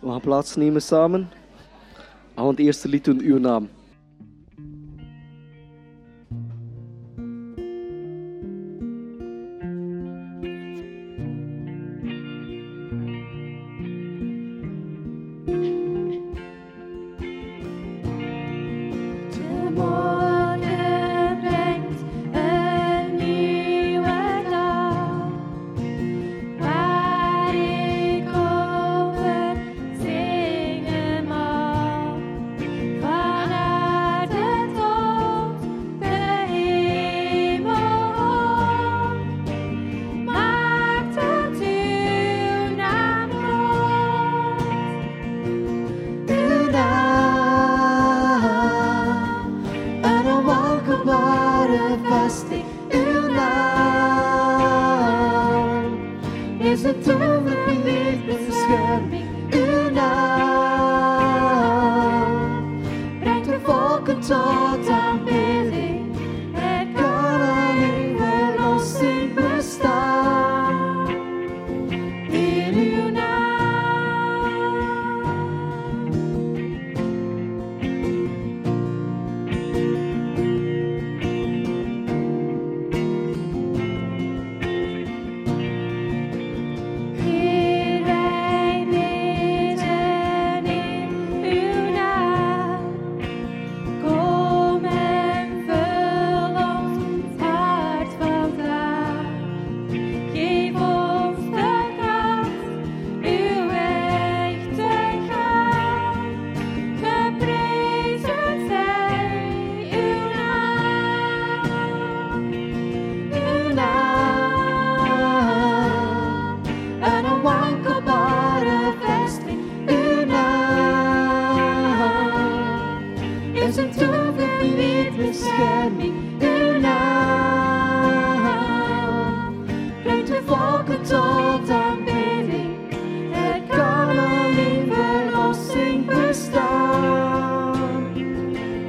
We gaan plaatsnemen samen. We gaan het eerste lied doen, Uw Naam.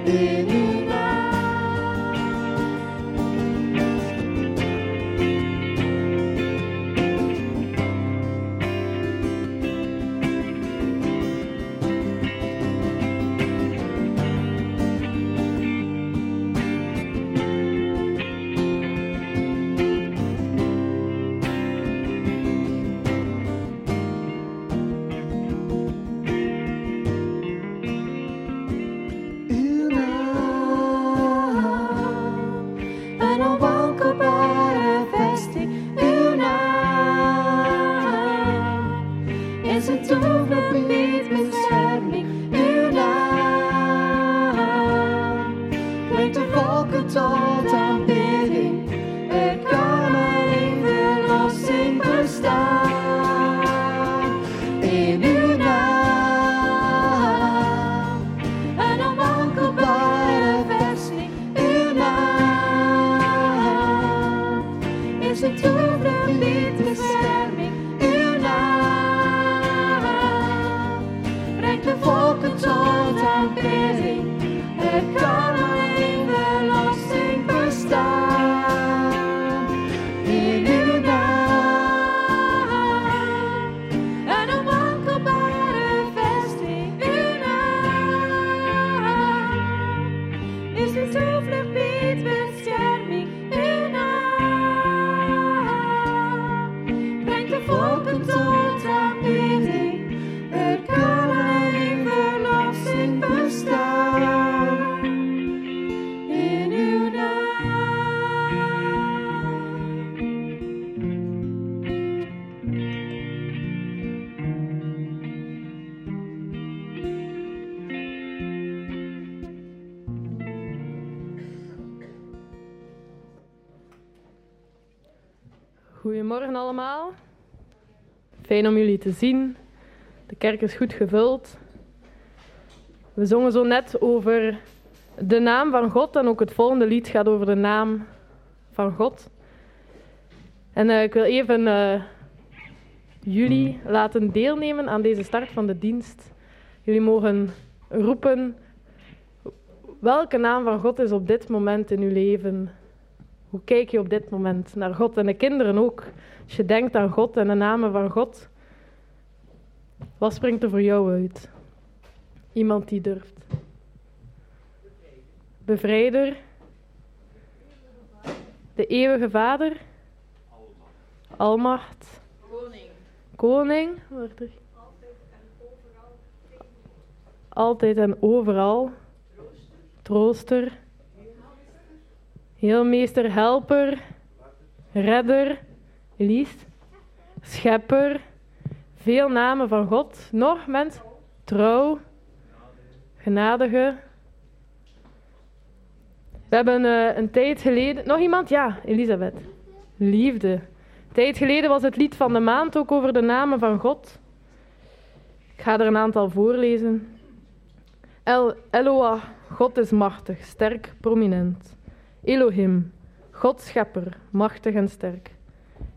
You. om jullie te zien. De kerk is goed gevuld. We zongen zo net over de naam van God en ook het volgende lied gaat over de naam van God. En eh, ik wil even eh, jullie hmm. laten deelnemen aan deze start van de dienst. Jullie mogen roepen welke naam van God is op dit moment in uw leven hoe kijk je op dit moment naar God en de kinderen ook? Als je denkt aan God en de namen van God, wat springt er voor jou uit? Iemand die durft. Bevrijder. De eeuwige Vader. Almacht. Koning. Koning. en. Altijd en overal. Trooster. Trooster. Heelmeester, helper. Redder. Elise. Schepper. Veel namen van God. Nog mensen? Trouw. Genadige. We hebben eh, een tijd geleden. Nog iemand? Ja, Elisabeth. Liefde. Een tijd geleden was het lied van de maand ook over de namen van God. Ik ga er een aantal voorlezen. El Eloah, God is machtig, sterk, prominent. Elohim, God schepper, machtig en sterk.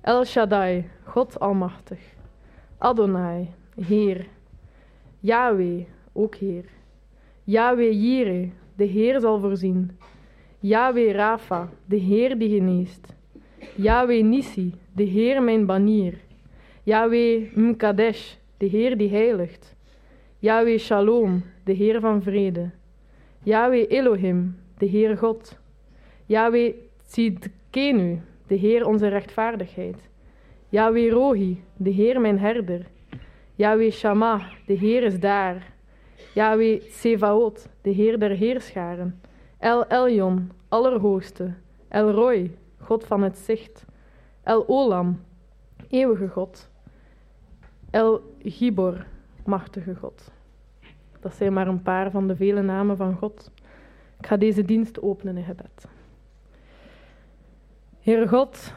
El Shaddai, God almachtig. Adonai, Heer. Yahweh, ook Heer. Yahweh Jireh, de Heer zal voorzien. Yahweh Rafa, de Heer die geneest. Yahweh Nissi, de Heer mijn banier. Yahweh Mkadesh, de Heer die heiligt. Yahweh Shalom, de Heer van vrede. Yahweh Elohim, de Heer God. Yahweh Tzidkenu, de Heer onze rechtvaardigheid. Yahweh Rohi, de Heer mijn herder. Yahweh Shammah, de Heer is daar. Yahweh Sevaot, de Heer der heerscharen. El Elyon, Allerhoogste. El Roy, God van het zicht. El Olam, eeuwige God. El Gibor, machtige God. Dat zijn maar een paar van de vele namen van God. Ik ga deze dienst openen in gebed. Heere God,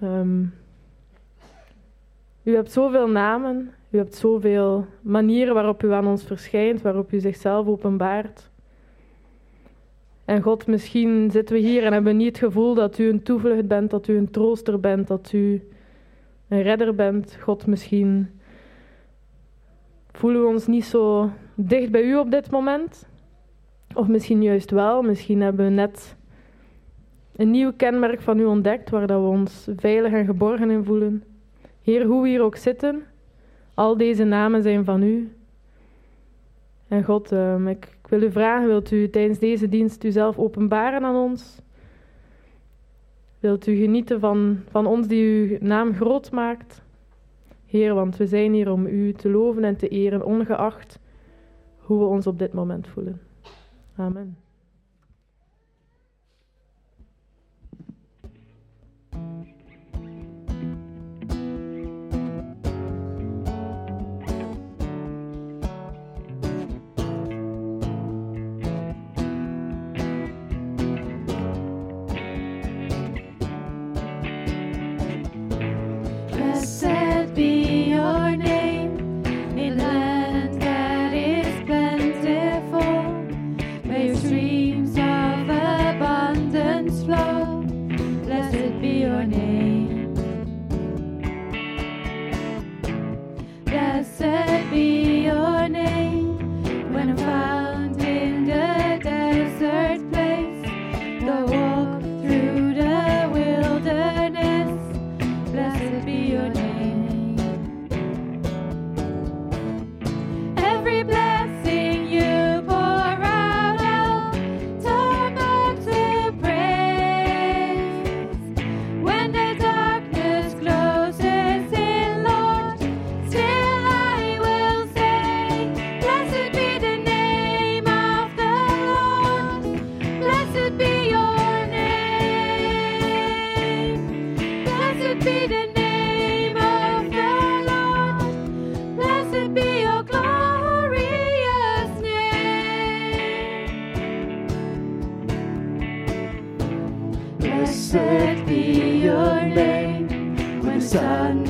ehm, u hebt zoveel namen, u hebt zoveel manieren waarop u aan ons verschijnt, waarop u zichzelf openbaart. En God, misschien zitten we hier en hebben niet het gevoel dat u een toevlucht bent, dat u een trooster bent, dat u een redder bent. God, misschien voelen we ons niet zo dicht bij u op dit moment. Of misschien juist wel, misschien hebben we net een nieuw kenmerk van u ontdekt waar dat we ons veilig en geborgen in voelen. Heer, hoe we hier ook zitten, al deze namen zijn van u. En God, ehm, ik, ik wil u vragen, wilt u tijdens deze dienst uzelf openbaren aan ons? Wilt u genieten van, van ons die uw naam groot maakt? Heer, want we zijn hier om u te loven en te eren, ongeacht hoe we ons op dit moment voelen. Amen.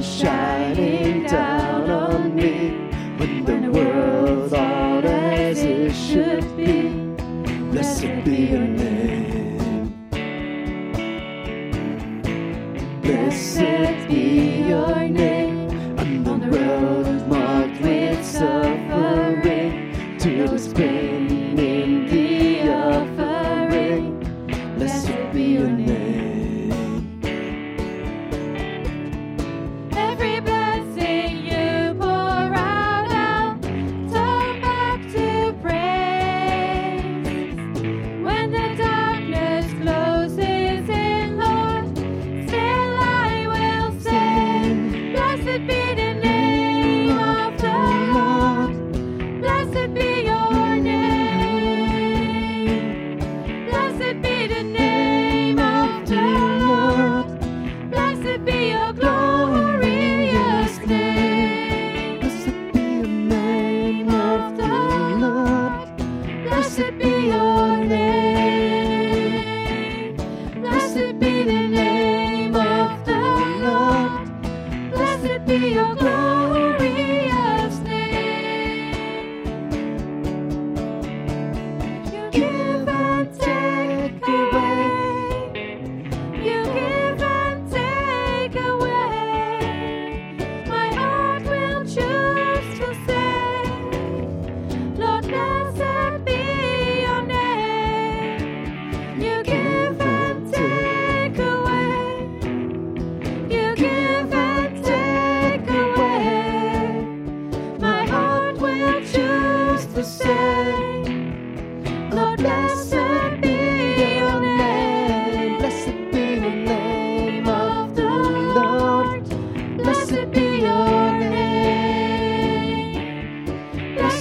shine.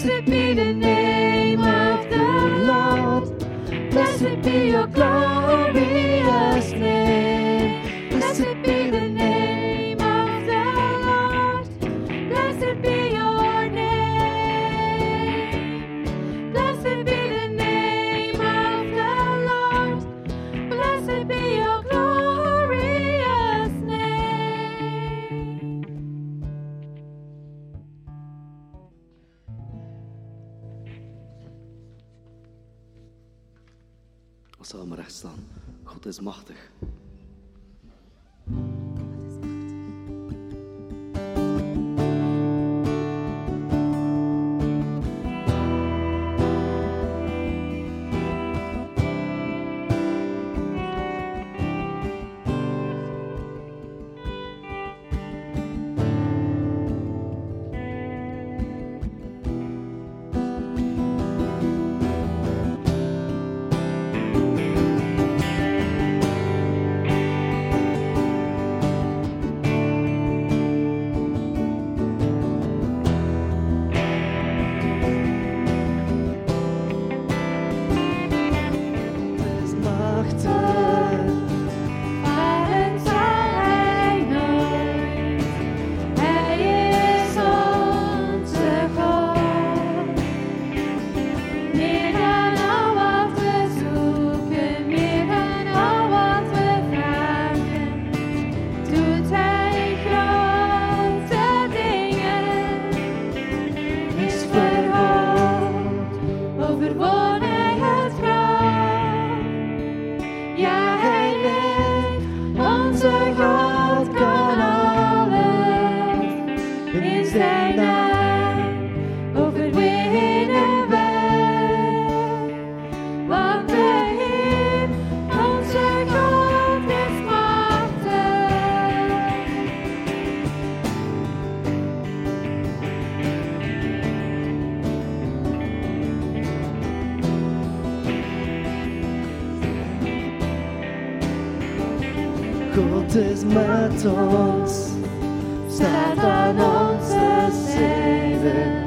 Blessed be the name of the Lord. Blessed be your glorious name. Is machtig. God is met ons. staat aan onze zijde.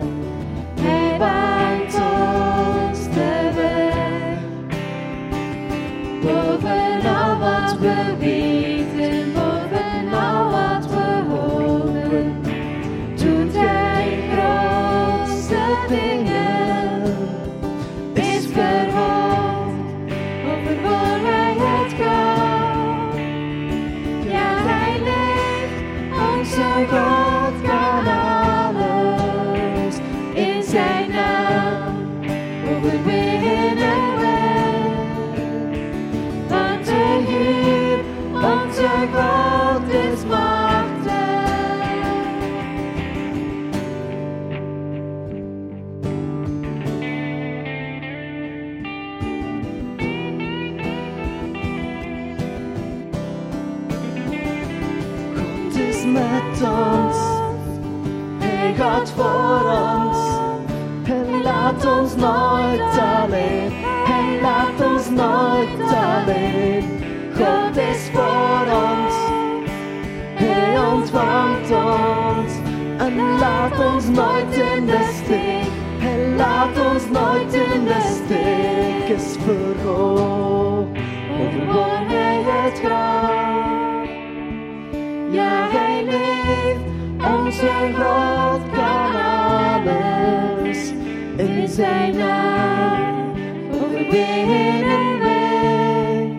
God kan alles. In zijn naam overwinnen wij.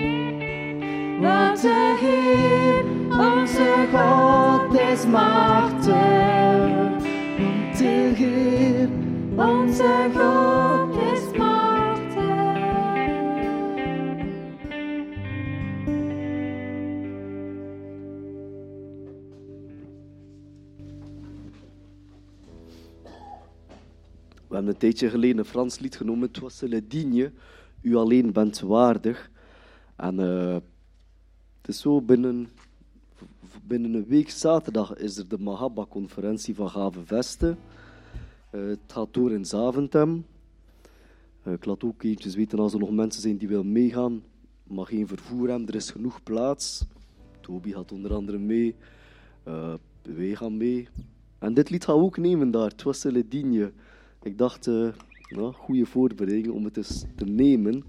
Want de Heer, onze God is machtig. Want de Heer Onze God een tijdje geleden een Frans lied genomen, Het was U alleen bent waardig. En eh, het is zo, binnen, binnen een week zaterdag is er de Mahaba-conferentie van Gave Vesten. Eh, het gaat door in Zaventem. Eh, ik laat ook eventjes weten als er nog mensen zijn die willen meegaan. Maar geen vervoer hebben, er is genoeg plaats. Toby gaat onder andere mee. Wij gaan mee. En dit lied gaan we ook nemen daar, Het was le digne. Ik dacht, uh, nou, goede voorbereiding om het eens te nemen.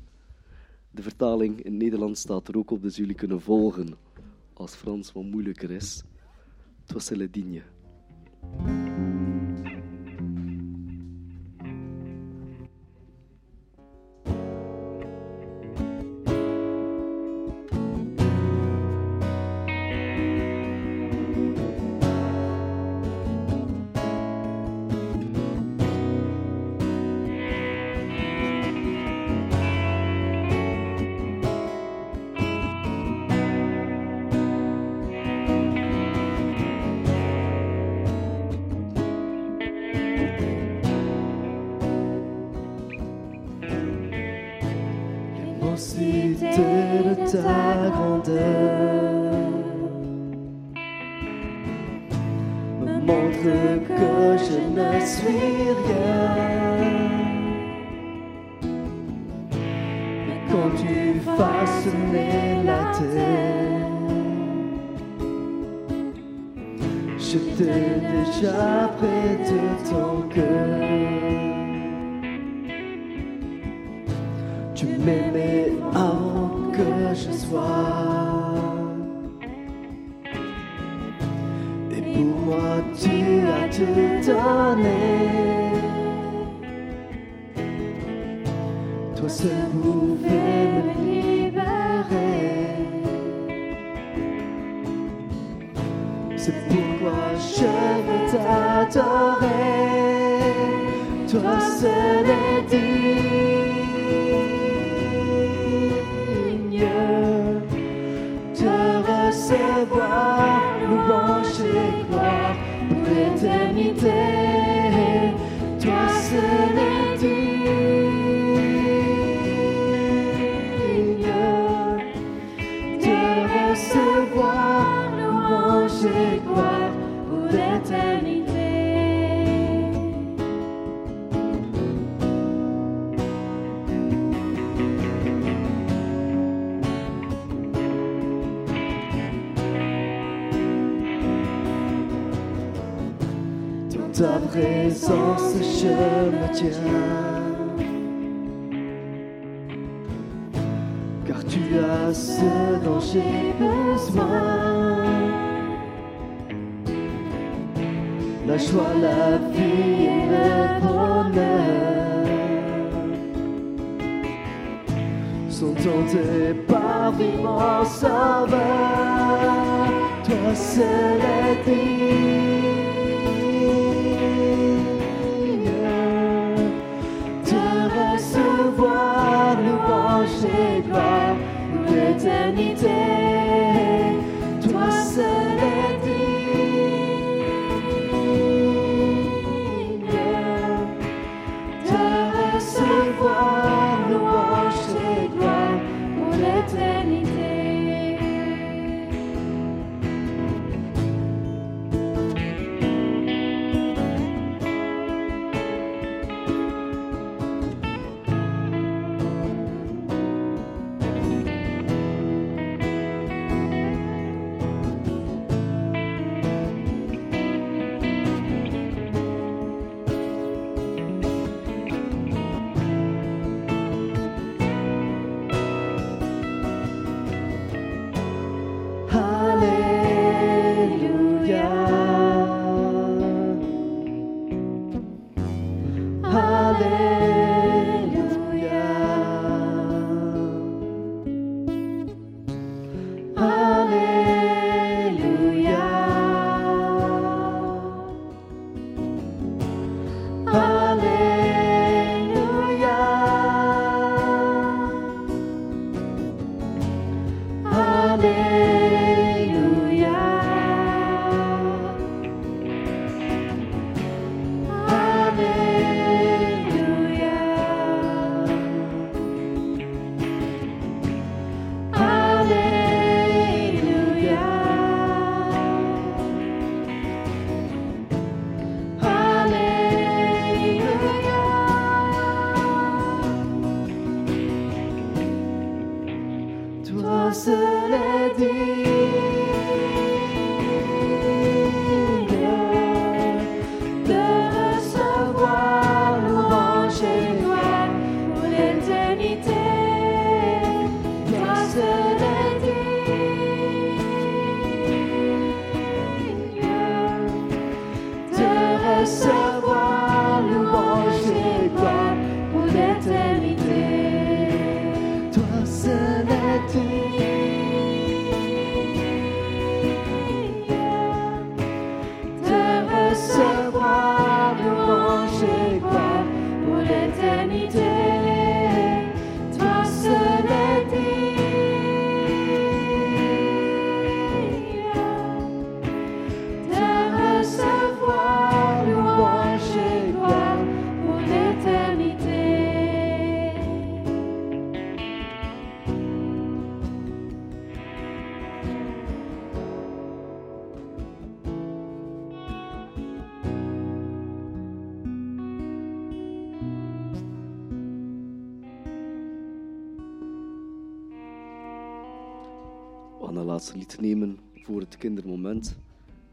De vertaling in het Nederlands staat er ook op, dus jullie kunnen volgen. Als Frans wat moeilijker is. Het was Celedine. louange et gloire pour l'éternité. Toi seul est digne de recevoir louange et présence, je me tiens. Car tu as ce dont j'ai besoin. La joie, la vie et le bonheur sont tentés par vivant sauveur. Toi seul est 有些怪，没得你甜。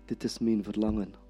Dit is mijn verlangen.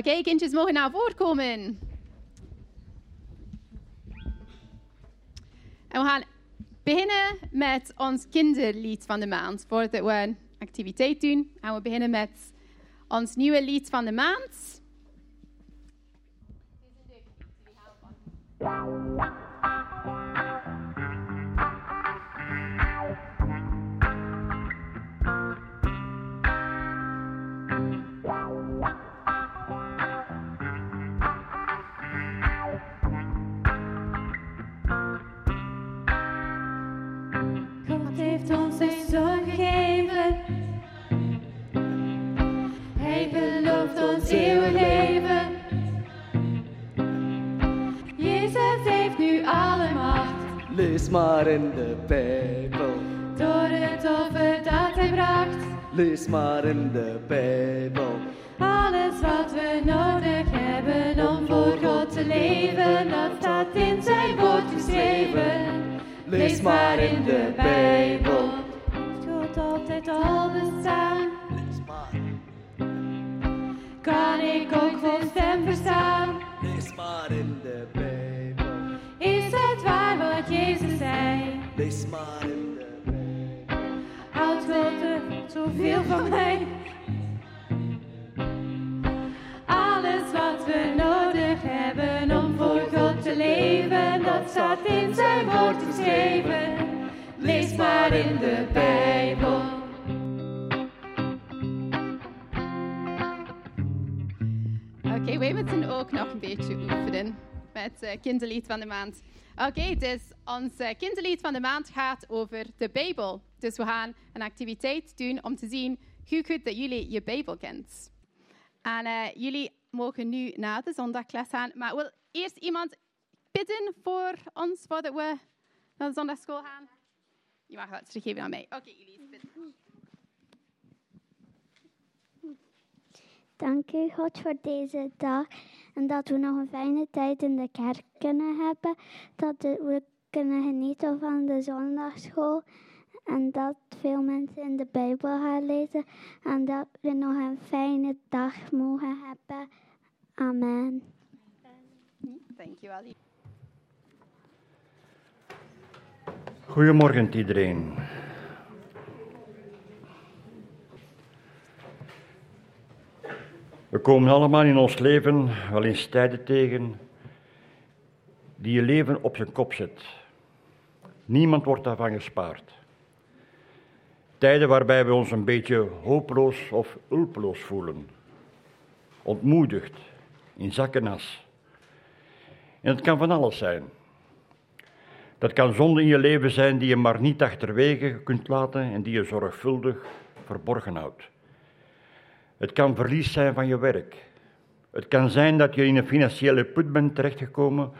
Oké, kindjes mogen naar voren komen. En we gaan beginnen met ons kinderlied van de maand. Voordat we een activiteit doen, gaan we beginnen met ons nieuwe lied van de maand. Lees maar in de Bijbel. Door het offer dat hij bracht. Lees maar in de Bijbel. Alles wat we nodig hebben om voor God te leven, dat staat in zijn woord geschreven. Lees maar in de Bijbel. Heeft God altijd al bestaan? Lees maar, Kan ik ook Gods stem verstaan? lees maar in de Bijbel. Lees maar in de Bijbel. Houdt God er zoveel van mij? Alles wat we nodig hebben om voor God te leven, dat staat in zijn woord geschreven. Lees maar in de Bijbel. Oké, wij moeten ook nog een beetje oefenen met het kinderlied van de maand. Oké, dus ons eh, kinderlied van de maand gaat over de Bijbel. Dus we gaan een activiteit doen om te zien hoe goed dat jullie je Bijbel kent. En eh, jullie mogen nu naar de zondagklas gaan. Maar wil eerst iemand bidden voor ons voordat we naar de zondagschool gaan? Je mag dat teruggeven aan mij. Oké, jullie bidden. Dank u, God, voor deze dag. En dat we nog een fijne tijd in de kerk kunnen hebben. Dat we kunnen genieten van de zondagschool. En dat veel mensen in de Bijbel gaan lezen. En dat we nog een fijne dag mogen hebben. Amen. Dankjewel. Goedemorgen iedereen. We komen allemaal in ons leven wel eens tijden tegen die je leven op zijn kop zet. Niemand wordt daarvan gespaard. Tijden waarbij we ons een beetje hopeloos of hulpeloos voelen. Ontmoedigd, in zak en as. En het kan van alles zijn. Dat kan zonde in je leven zijn die je maar niet achterwege kunt laten en die je zorgvuldig verborgen houdt. Het kan verlies zijn van je werk. Het kan zijn dat je in een financiële put bent terechtgekomen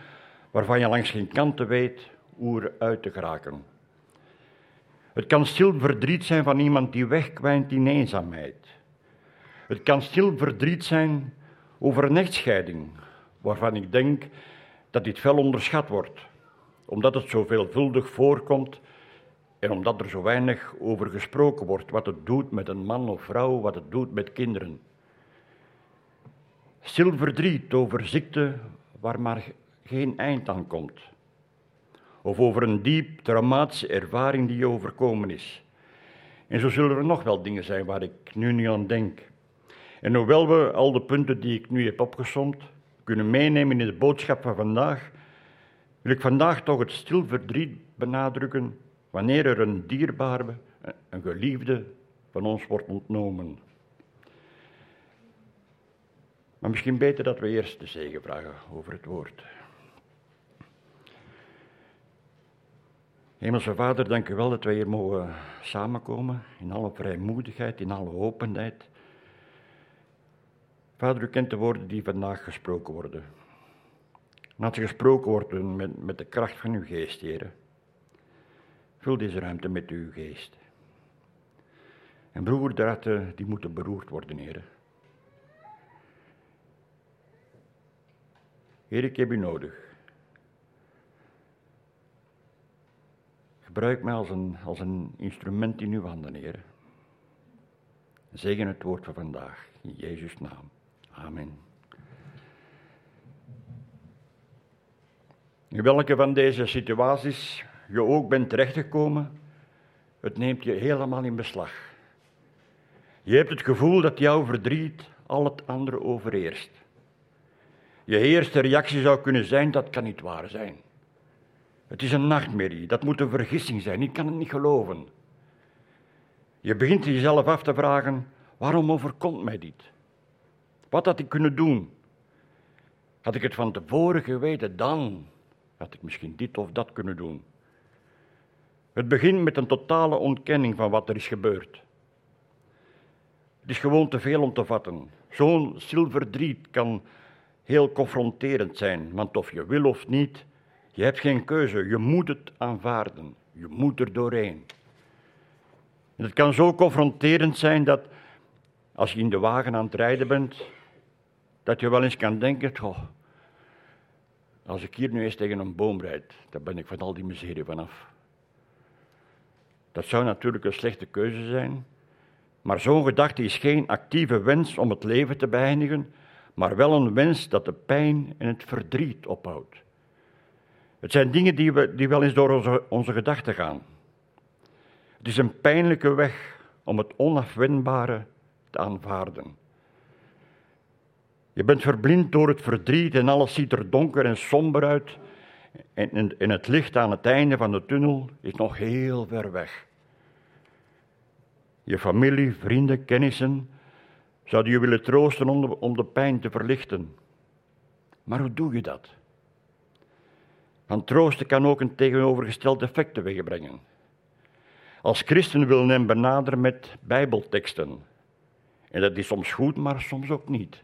waarvan je langs geen kanten weet hoe eruit te geraken. Het kan stil verdriet zijn van iemand die wegkwijnt in eenzaamheid. Het kan stil verdriet zijn over een echtscheiding, waarvan ik denk dat dit fel onderschat wordt, omdat het zo veelvuldig voorkomt en omdat er zo weinig over gesproken wordt, wat het doet met een man of vrouw, wat het doet met kinderen. Stil verdriet over ziekte waar maar geen eind aan komt. Of over een diep traumatische ervaring die je overkomen is. En zo zullen er nog wel dingen zijn waar ik nu niet aan denk. En hoewel we al de punten die ik nu heb opgesomd kunnen meenemen in de boodschap van vandaag, wil ik vandaag toch het stil verdriet benadrukken wanneer er een dierbare, een geliefde van ons wordt ontnomen. Maar misschien beter dat we eerst de zegen vragen over het woord. Hemelse Vader, dank u wel dat wij hier mogen samenkomen in alle vrijmoedigheid, in alle openheid. Vader, u kent de woorden die vandaag gesproken worden. Laat ze gesproken worden met, met de kracht van uw geest, heren. Vul deze ruimte met uw geest. En broederdraten die moeten beroerd worden, heren. Heer, ik heb u nodig. Gebruik mij als een, als een instrument in uw handen, Heer. Zegen het woord van vandaag, in Jezus' naam. Amen. In welke van deze situaties je ook bent terechtgekomen, het neemt je helemaal in beslag. Je hebt het gevoel dat jouw verdriet al het andere overheerst. Je eerste reactie zou kunnen zijn, dat kan niet waar zijn. Het is een nachtmerrie, dat moet een vergissing zijn, ik kan het niet geloven. Je begint jezelf af te vragen, waarom overkomt mij dit? Wat had ik kunnen doen? Had ik het van tevoren geweten, dan had ik misschien dit of dat kunnen doen. Het begint met een totale ontkenning van wat er is gebeurd. Het is gewoon te veel om te vatten. Zo'n stil verdriet kan heel confronterend zijn, want of je wil of niet, Je hebt geen keuze, je moet het aanvaarden. Je moet er doorheen. En het kan zo confronterend zijn dat als je in de wagen aan het rijden bent, dat je wel eens kan denken, oh, als ik hier nu eens tegen een boom rijd, dan ben ik van al die miserie vanaf. Dat zou natuurlijk een slechte keuze zijn, maar zo'n gedachte is geen actieve wens om het leven te beëindigen, maar wel een wens dat de pijn en het verdriet ophoudt. Het zijn dingen die, we, die wel eens door onze, onze gedachten gaan. Het is een pijnlijke weg om het onafwendbare te aanvaarden. Je bent verblind door het verdriet en alles ziet er donker en somber uit. En, en het licht aan het einde van de tunnel is nog heel ver weg. Je familie, vrienden, kennissen zouden je willen troosten om de, pijn te verlichten. Maar hoe doe je dat? Want troosten kan ook een tegenovergesteld effect teweeg brengen. Als christen wil men benaderen met bijbelteksten. En dat is soms goed, maar soms ook niet.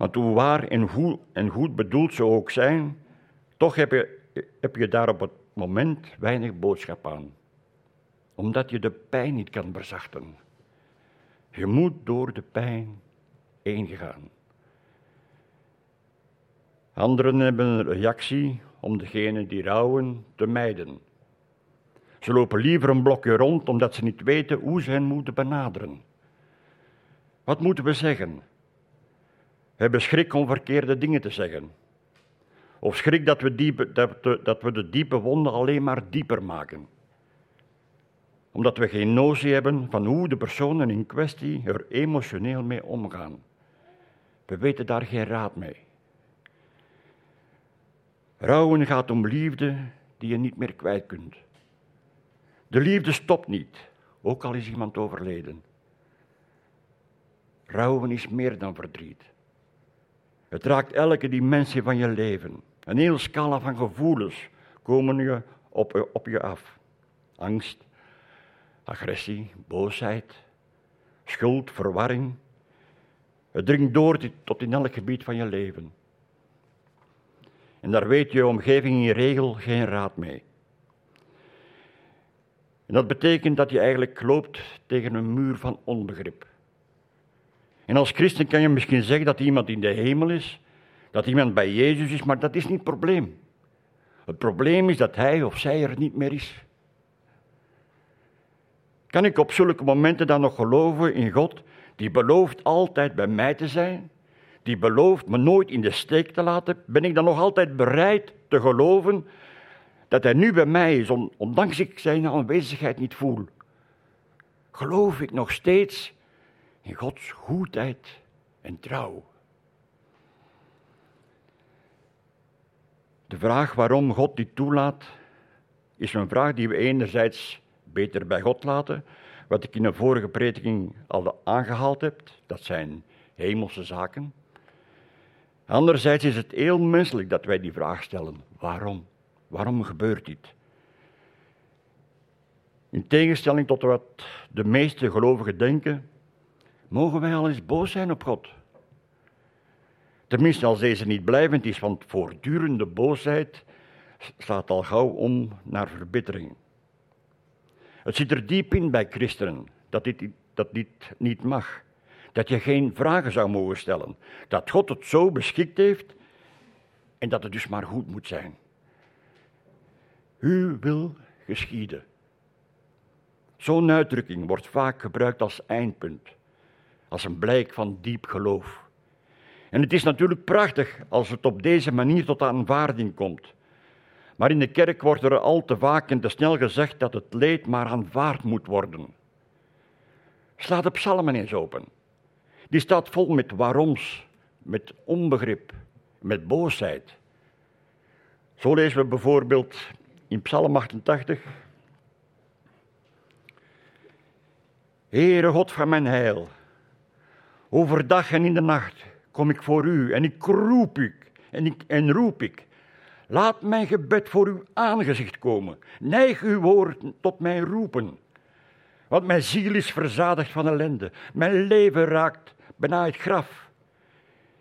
Want hoe waar en goed, en goed bedoeld ze ook zijn, toch heb je, heb je daar op het moment weinig boodschap aan. Omdat je de pijn niet kan verzachten. Je moet door de pijn heen gaan. Anderen hebben een reactie om degene die rouwen te mijden. Ze lopen liever een blokje rond omdat ze niet weten hoe ze hen moeten benaderen. Wat moeten we zeggen? We hebben schrik om verkeerde dingen te zeggen. Of schrik dat we, diepe, dat, dat we de diepe wonden alleen maar dieper maken. Omdat we geen notie hebben van hoe de personen in kwestie er emotioneel mee omgaan. We weten daar geen raad mee. Rouwen gaat om liefde die je niet meer kwijt kunt. De liefde stopt niet, ook al is iemand overleden. Rouwen is meer dan verdriet. Het raakt elke dimensie van je leven. Een hele scala van gevoelens komen je op, op je af. Angst, agressie, boosheid, schuld, verwarring. Het dringt door tot in elk gebied van je leven. En daar weet je omgeving in regel geen raad mee. En dat betekent dat je eigenlijk loopt tegen een muur van onbegrip. En als christen kan je misschien zeggen dat iemand in de hemel is, dat iemand bij Jezus is, maar dat is niet het probleem. Het probleem is dat hij of zij er niet meer is. Kan ik op zulke momenten dan nog geloven in God, die belooft altijd bij mij te zijn, die belooft me nooit in de steek te laten, ben ik dan nog altijd bereid te geloven dat hij nu bij mij is, ondanks ik zijn aanwezigheid niet voel? Geloof ik nog steeds in Gods goedheid en trouw? De vraag waarom God dit toelaat, is een vraag die we enerzijds beter bij God laten, wat ik in een vorige prediking al aangehaald heb, dat zijn hemelse zaken. Anderzijds is het heel menselijk dat wij die vraag stellen: waarom? Waarom gebeurt dit? In tegenstelling tot wat de meeste gelovigen denken, mogen wij al eens boos zijn op God. Tenminste, als deze niet blijvend is, want voortdurende boosheid slaat al gauw om naar verbittering. Het zit er diep in bij christenen dat dit, dat dit niet mag. Dat je geen vragen zou mogen stellen. Dat God het zo beschikt heeft en dat het dus maar goed moet zijn. U wil geschieden. Zo'n uitdrukking wordt vaak gebruikt als eindpunt, als een blijk van diep geloof. En het is natuurlijk prachtig als het op deze manier tot aanvaarding komt. Maar in de kerk wordt er al te vaak en te snel gezegd dat het leed maar aanvaard moet worden. Sla de psalmen eens open. Die staat vol met waaroms, met onbegrip, met boosheid. Zo lezen we bijvoorbeeld in Psalm 88. Heere God van mijn heil, overdag en in de nacht kom ik voor u en ik roep ik en, ik, en roep ik. Laat mijn gebed voor uw aangezicht komen. Neig uw woord tot mijn roepen. Want mijn ziel is verzadigd van ellende. Mijn leven raakt bijna het graf.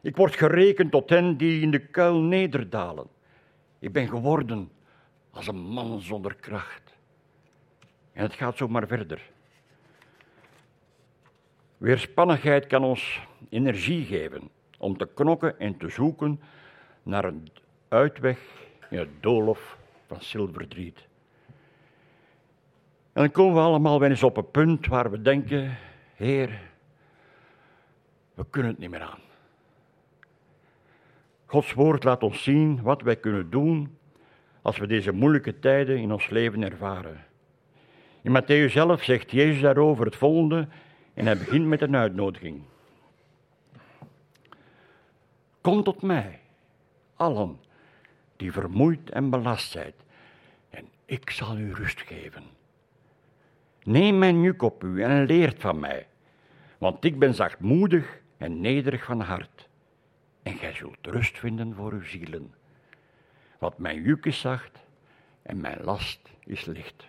Ik word gerekend tot hen die in de kuil nederdalen. Ik ben geworden als een man zonder kracht. En het gaat zo maar verder. Weerspannigheid kan ons energie geven om te knokken en te zoeken naar een uitweg in het doolhof van zilverdriet. En dan komen we allemaal wel eens op een punt waar we denken, Heer, we kunnen het niet meer aan. Gods woord laat ons zien wat wij kunnen doen als we deze moeilijke tijden in ons leven ervaren. In Matthäus zelf zegt Jezus daarover het volgende en hij begint met een uitnodiging. Kom tot mij, allen die vermoeid en belast zijn, en ik zal u rust geven. Neem mijn juk op u en leert van mij, want ik ben zachtmoedig en nederig van hart, en gij zult rust vinden voor uw zielen. Want mijn juk is zacht en mijn last is licht.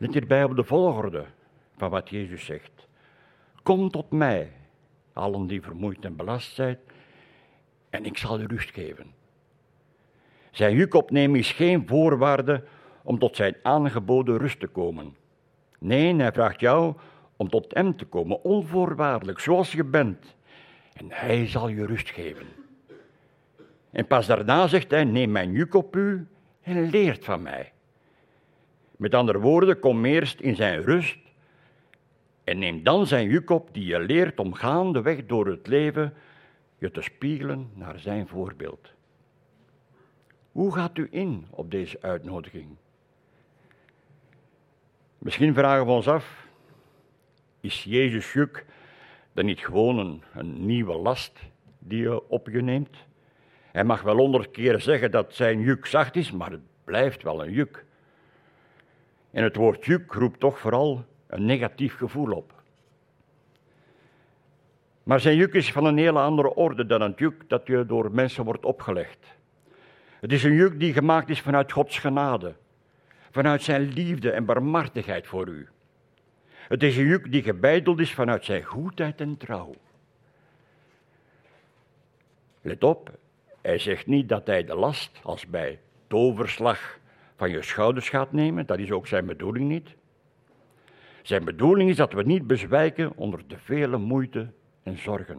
Let hierbij op de volgorde van wat Jezus zegt. Kom tot mij, allen die vermoeid en belast zijn, en ik zal u rust geven. Zijn juk opnemen is geen voorwaarde om tot zijn aangeboden rust te komen. Nee, hij vraagt jou om tot hem te komen, onvoorwaardelijk, zoals je bent. En hij zal je rust geven. En pas daarna zegt hij, neem mijn juk op u en leert van mij. Met andere woorden, kom eerst in zijn rust en neem dan zijn juk op die je leert om gaandeweg door het leven je te spiegelen naar zijn voorbeeld. Hoe gaat u in op deze uitnodiging? Misschien vragen we ons af, is Jezus juk dan niet gewoon een, nieuwe last die je op je neemt? Hij mag wel honderd keer zeggen dat zijn juk zacht is, maar het blijft wel een juk. En het woord juk roept toch vooral een negatief gevoel op. Maar zijn juk is van een hele andere orde dan het juk dat je door mensen wordt opgelegd. Het is een juk die gemaakt is vanuit Gods genade, vanuit zijn liefde en barmhartigheid voor u. Het is een juk die gebeiteld is vanuit zijn goedheid en trouw. Let op, hij zegt niet dat hij de last als bij toverslag van je schouders gaat nemen. Dat is ook zijn bedoeling niet. Zijn bedoeling is dat we niet bezwijken onder de vele moeite en zorgen.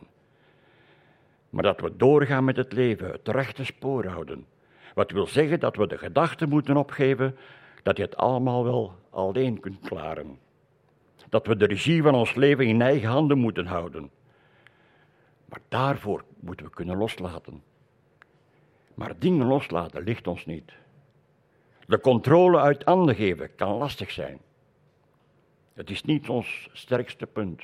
Maar dat we doorgaan met het leven, het rechte spoor houden. Wat wil zeggen dat we de gedachte moeten opgeven dat je het allemaal wel alleen kunt klaren. Dat we de regie van ons leven in eigen handen moeten houden. Maar daarvoor moeten we kunnen loslaten. Maar dingen loslaten ligt ons niet. De controle uit handen geven kan lastig zijn. Het is niet ons sterkste punt.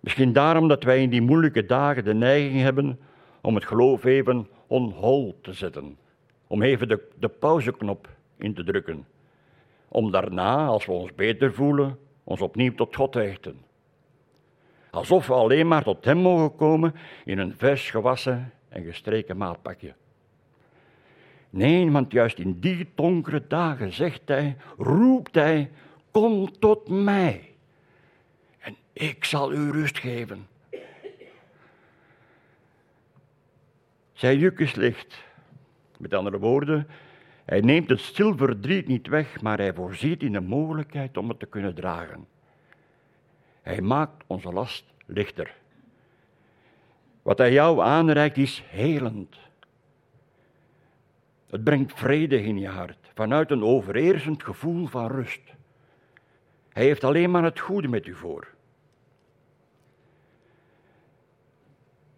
Misschien daarom dat wij in die moeilijke dagen de neiging hebben om het geloof even on hold te zetten. Om even de, de pauzeknop in te drukken. Om daarna, als we ons beter voelen, ons opnieuw tot God te hechten. Alsof we alleen maar tot Hem mogen komen in een vers gewassen en gestreken maatpakje. Nee, want juist in die donkere dagen zegt hij, roept hij, kom tot mij en ik zal u rust geven. Zijn juk is licht. Met andere woorden, hij neemt het stil niet weg, maar hij voorziet in de mogelijkheid om het te kunnen dragen. Hij maakt onze last lichter. Wat hij jou aanreikt is helend. Het brengt vrede in je hart, vanuit een overheersend gevoel van rust. Hij heeft alleen maar het goede met u voor.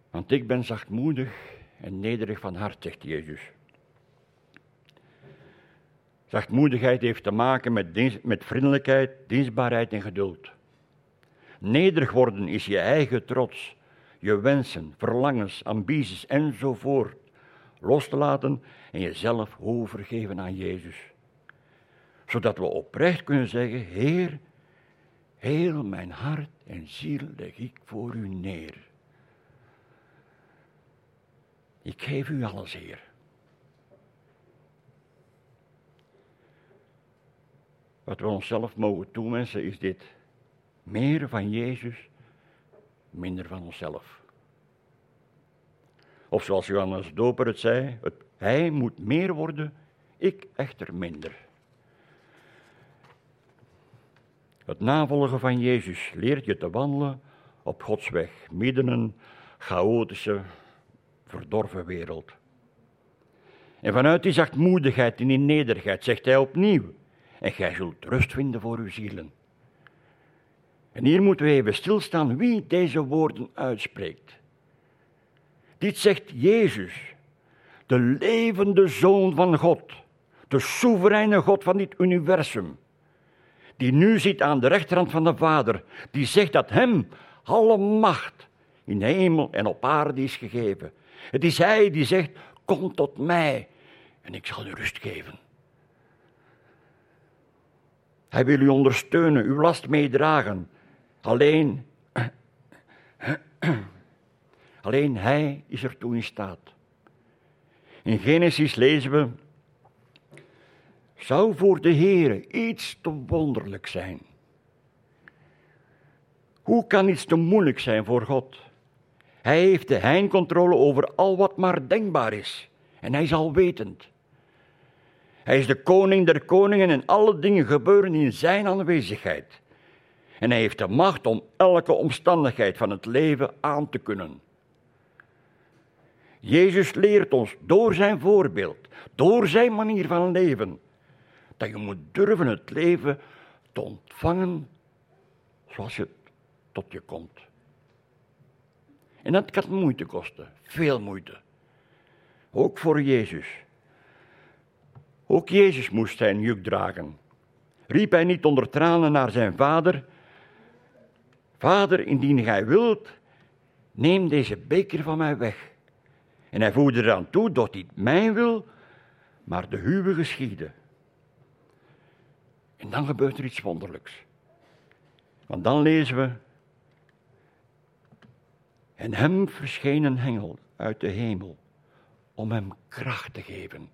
Want ik ben zachtmoedig en nederig van hart, zegt Jezus. Zachtmoedigheid heeft te maken met, met vriendelijkheid, dienstbaarheid en geduld. Nederig worden is je eigen trots, je wensen, verlangens, ambities enzovoort los te laten en jezelf overgeven aan Jezus. Zodat we oprecht kunnen zeggen, Heer, heel mijn hart en ziel leg ik voor u neer. Ik geef u alles, Heer. Wat we onszelf mogen toewensen is dit. Meer van Jezus, minder van onszelf. Of zoals Johannes Doper het zei, het, hij moet meer worden, ik echter minder. Het navolgen van Jezus leert je te wandelen op Gods weg, midden een chaotische, verdorven wereld. En vanuit die zachtmoedigheid en die nederigheid zegt hij opnieuw: En gij zult rust vinden voor uw zielen. En hier moeten we even stilstaan wie deze woorden uitspreekt. Dit zegt Jezus, de levende Zoon van God, de soevereine God van dit universum, die nu zit aan de rechterhand van de Vader, die zegt dat Hem alle macht in hemel en op aarde is gegeven. Het is Hij die zegt, kom tot mij en ik zal u rust geven. Hij wil u ondersteunen, uw last meedragen. Alleen, alleen Hij is ertoe in staat. In Genesis lezen we, zou voor de Heere iets te wonderlijk zijn? Hoe kan iets te moeilijk zijn voor God? Hij heeft de heincontrole over al wat maar denkbaar is. En hij is alwetend. Hij is de koning der koningen en alle dingen gebeuren in zijn aanwezigheid. En hij heeft de macht om elke omstandigheid van het leven aan te kunnen. Jezus leert ons door zijn voorbeeld, door zijn manier van leven, dat je moet durven het leven te ontvangen zoals het tot je komt. En dat kan moeite kosten, veel moeite. Ook voor Jezus. Ook Jezus moest zijn juk dragen. Riep hij niet onder tranen naar zijn vader: Vader, indien gij wilt, neem deze beker van mij weg. En hij voerde eraan toe dat niet mijn wil, maar de uwe geschieden. En dan gebeurt er iets wonderlijks. Want dan lezen we. En hem verscheen een engel uit de hemel om hem kracht te geven.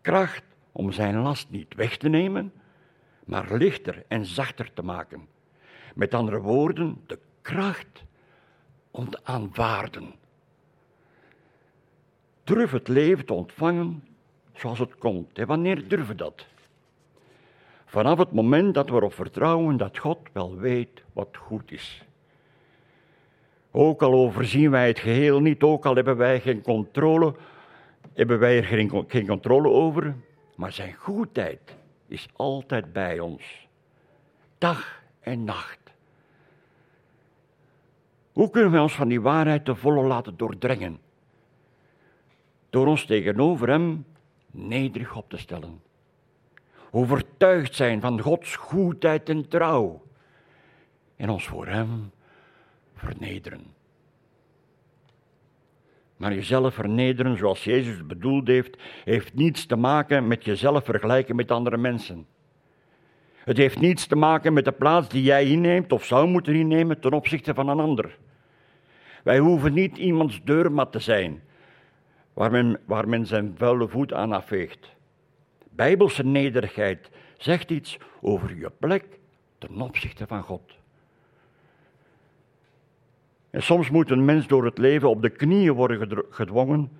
Kracht om zijn last niet weg te nemen, maar lichter en zachter te maken. Met andere woorden, de kracht om te aanvaarden. Durf het leven te ontvangen zoals het komt. En wanneer durven dat? Vanaf het moment dat we erop vertrouwen dat God wel weet wat goed is. Ook al overzien wij het geheel niet, ook al hebben wij geen controle, hebben wij er geen, geen controle over, maar zijn goedheid is altijd bij ons. Dag en nacht. Hoe kunnen we ons van die waarheid te volle laten doordringen? Door ons tegenover Hem nederig op te stellen overtuigd zijn van Gods goedheid en trouw en ons voor Hem vernederen. Maar jezelf vernederen zoals Jezus bedoeld heeft, heeft niets te maken met jezelf vergelijken met andere mensen. Het heeft niets te maken met de plaats die jij inneemt of zou moeten innemen ten opzichte van een ander. Wij hoeven niet iemands deurmat te zijn waar men, zijn vuile voet aan afveegt. Bijbelse nederigheid zegt iets over je plek ten opzichte van God. En soms moet een mens door het leven op de knieën worden gedwongen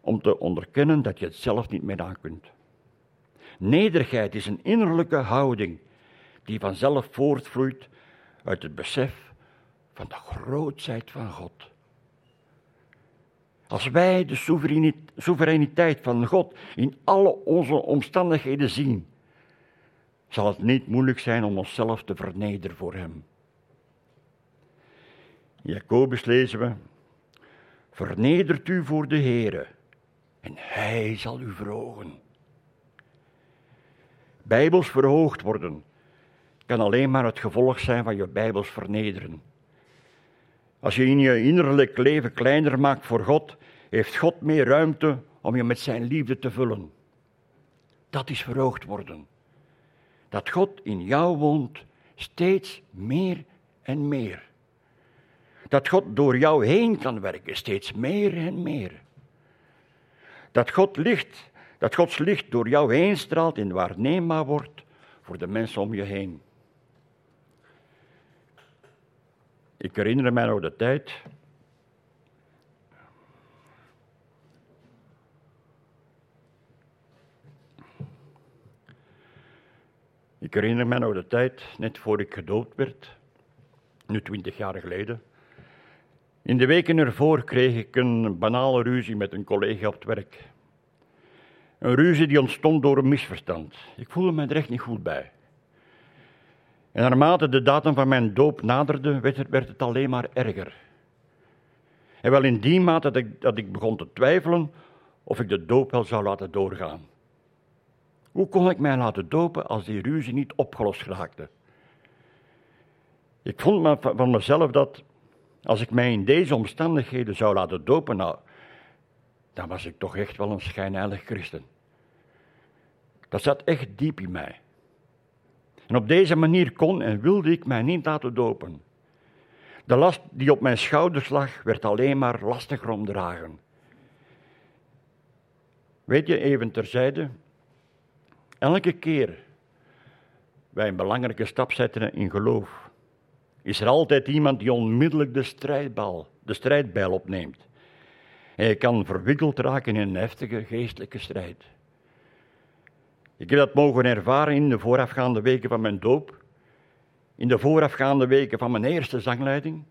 om te onderkennen dat je het zelf niet meer aan kunt. Nederigheid is een innerlijke houding die vanzelf voortvloeit uit het besef van de grootheid van God. Als wij de soevereiniteit van God in alle onze omstandigheden zien, zal het niet moeilijk zijn om onszelf te vernederen voor Hem. Jacobus lezen we, vernedert u voor de Heere en Hij zal u verhogen. Bijbels verhoogd worden kan alleen maar het gevolg zijn van je Bijbels vernederen. Als je in je innerlijk leven kleiner maakt voor God, heeft God meer ruimte om je met zijn liefde te vullen. Dat is verhoogd worden. Dat God in jou woont steeds meer en meer. Dat God door jou heen kan werken steeds meer en meer. Dat God licht, dat Gods licht door jou heen straalt en waarneembaar wordt voor de mensen om je heen. Ik herinner mij nog de tijd. Ik herinner mij nog de tijd, net voor ik gedood werd, nu twintig jaar geleden. In de weken ervoor kreeg ik een banale ruzie met een collega op het werk. Een ruzie die ontstond door een misverstand. Ik voelde me er echt niet goed bij. En naarmate de datum van mijn doop naderde, werd het, alleen maar erger. En wel in die mate dat ik, dat ik begon te twijfelen of ik de doop wel zou laten doorgaan. Hoe kon ik mij laten dopen als die ruzie niet opgelost raakte? Ik vond van mezelf dat als ik mij in deze omstandigheden zou laten dopen, nou, dan was ik toch echt wel een schijnheilig christen. Dat zat echt diep in mij. En op deze manier kon en wilde ik mij niet laten dopen. De last die op mijn schouders lag, werd alleen maar lastiger om dragen. Weet je, even terzijde, elke keer wij een belangrijke stap zetten in geloof, is er altijd iemand die onmiddellijk de strijdbal, de strijdbijl opneemt. En je kan verwikkeld raken in een heftige geestelijke strijd. Ik heb dat mogen ervaren in de voorafgaande weken van mijn doop, in de voorafgaande weken van mijn eerste zangleiding,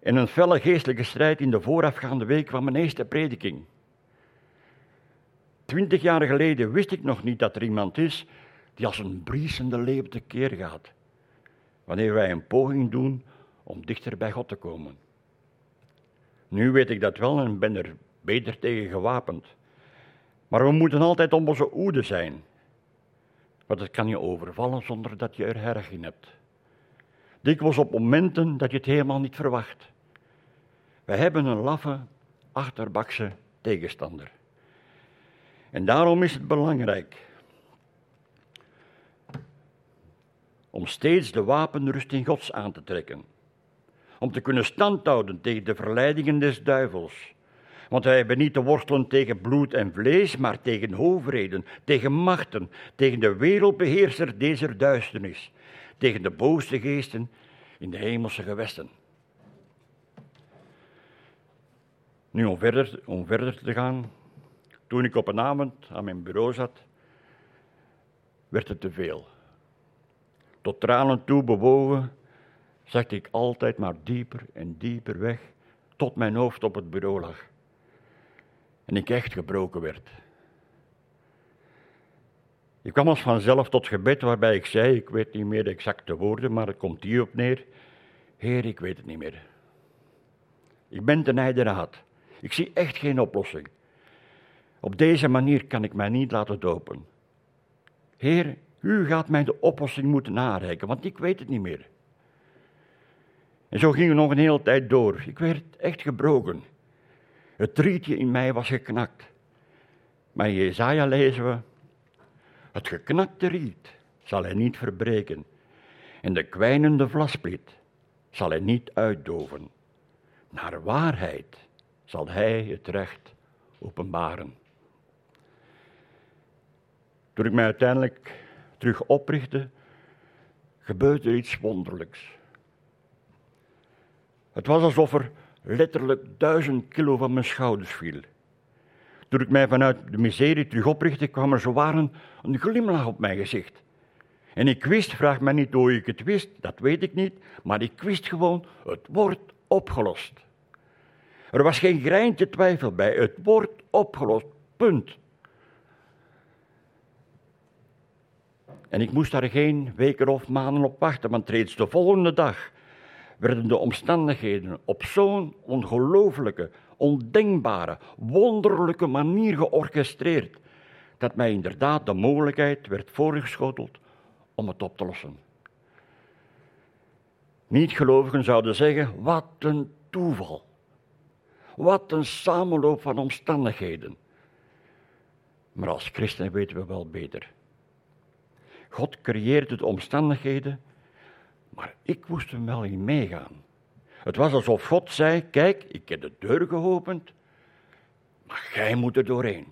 en een felle geestelijke strijd in de voorafgaande weken van mijn eerste prediking. Twintig jaar geleden wist ik nog niet dat er iemand is die als een briesende leeuw tekeer gaat, wanneer wij een poging doen om dichter bij God te komen. Nu weet ik dat wel en ben er beter tegen gewapend. Maar we moeten altijd om onze oede zijn. Want het kan je overvallen zonder dat je er erg in hebt. Dikwijls op momenten dat je het helemaal niet verwacht. Wij hebben een laffe, achterbakse tegenstander. En daarom is het belangrijk om steeds de wapenrusting Gods aan te trekken. Om te kunnen standhouden tegen de verleidingen des duivels want wij hebben niet te worstelen tegen bloed en vlees, maar tegen overheden, tegen machten, tegen de wereldbeheerser deze duisternis, tegen de boze geesten in de hemelse gewesten. Nu om verder, om verder te gaan, toen ik op een avond aan mijn bureau zat, werd het te veel. Tot tranen toe bewogen, zakte ik altijd maar dieper en dieper weg, tot mijn hoofd op het bureau lag en ik echt gebroken werd. Ik kwam als vanzelf tot gebed waarbij ik zei, ik weet niet meer de exacte woorden, maar het komt hierop neer. Heer, ik weet het niet meer. Ik ben ten einde raad. Ik zie echt geen oplossing. Op deze manier kan ik mij niet laten dopen. Heer, u gaat mij de oplossing moeten aanreiken, want ik weet het niet meer. En zo ging het nog een hele tijd door. Ik werd echt gebroken. Het rietje in mij was geknakt. Maar in Jezaja lezen we, het geknakte riet zal hij niet verbreken en de kwijnende vlaspliet zal hij niet uitdoven. Naar waarheid zal hij het recht openbaren. Toen ik mij uiteindelijk terug oprichtte, gebeurde er iets wonderlijks. Het was alsof er letterlijk duizend kilo van mijn schouders viel. Toen ik mij vanuit de miserie terug oprichtte, kwam er waren een glimlach op mijn gezicht. En ik wist, vraag mij niet hoe ik het wist, dat weet ik niet, maar ik wist gewoon, het wordt opgelost. Er was geen greintje twijfel bij, het wordt opgelost, punt. En ik moest daar geen weken of maanden op wachten, want reeds de volgende dag werden de omstandigheden op zo'n ongelooflijke, ondenkbare, wonderlijke manier georchestreerd, dat mij inderdaad de mogelijkheid werd voorgeschoteld om het op te lossen. Niet-gelovigen zouden zeggen: wat een toeval. Wat een samenloop van omstandigheden. Maar als christen weten we wel beter. God creëerde de omstandigheden maar ik moest er wel in meegaan. Het was alsof God zei: Kijk, ik heb de deur geopend, maar jij moet er doorheen.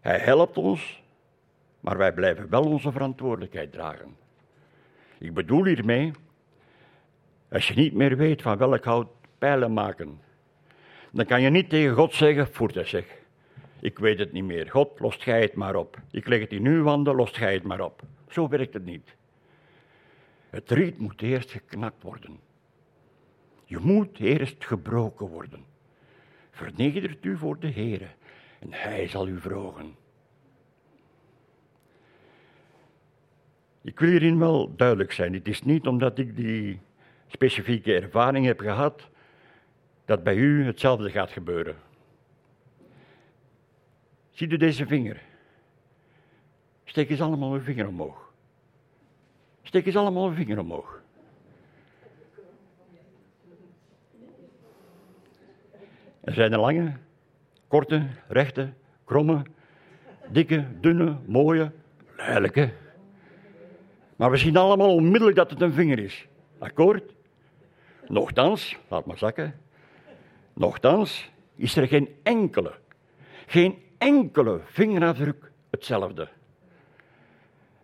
Hij helpt ons, maar wij blijven wel onze verantwoordelijkheid dragen. Ik bedoel hiermee, als je niet meer weet van welk hout pijlen maken, dan kan je niet tegen God zeggen: Voert hij zeg. Ik weet het niet meer. God, lost gij het maar op. Ik leg het in uw handen, lost gij het maar op. Zo werkt het niet. Het riet moet eerst geknakt worden. Je moet eerst gebroken worden. Vernedert u voor de Heere en Hij zal u vrogen. Ik wil hierin wel duidelijk zijn. Het is niet omdat ik die specifieke ervaring heb gehad, dat bij u hetzelfde gaat gebeuren. Ziet u deze vinger? Steek eens allemaal een vinger omhoog. Steek eens allemaal een vinger omhoog. Er zijn er lange, korte, rechte, kromme, dikke, dunne, mooie, lelijke. Maar we zien allemaal onmiddellijk dat het een vinger is. Akkoord? Nochtans, laat maar zakken. Nochtans is er geen enkele, geen enkele vingerafdruk hetzelfde.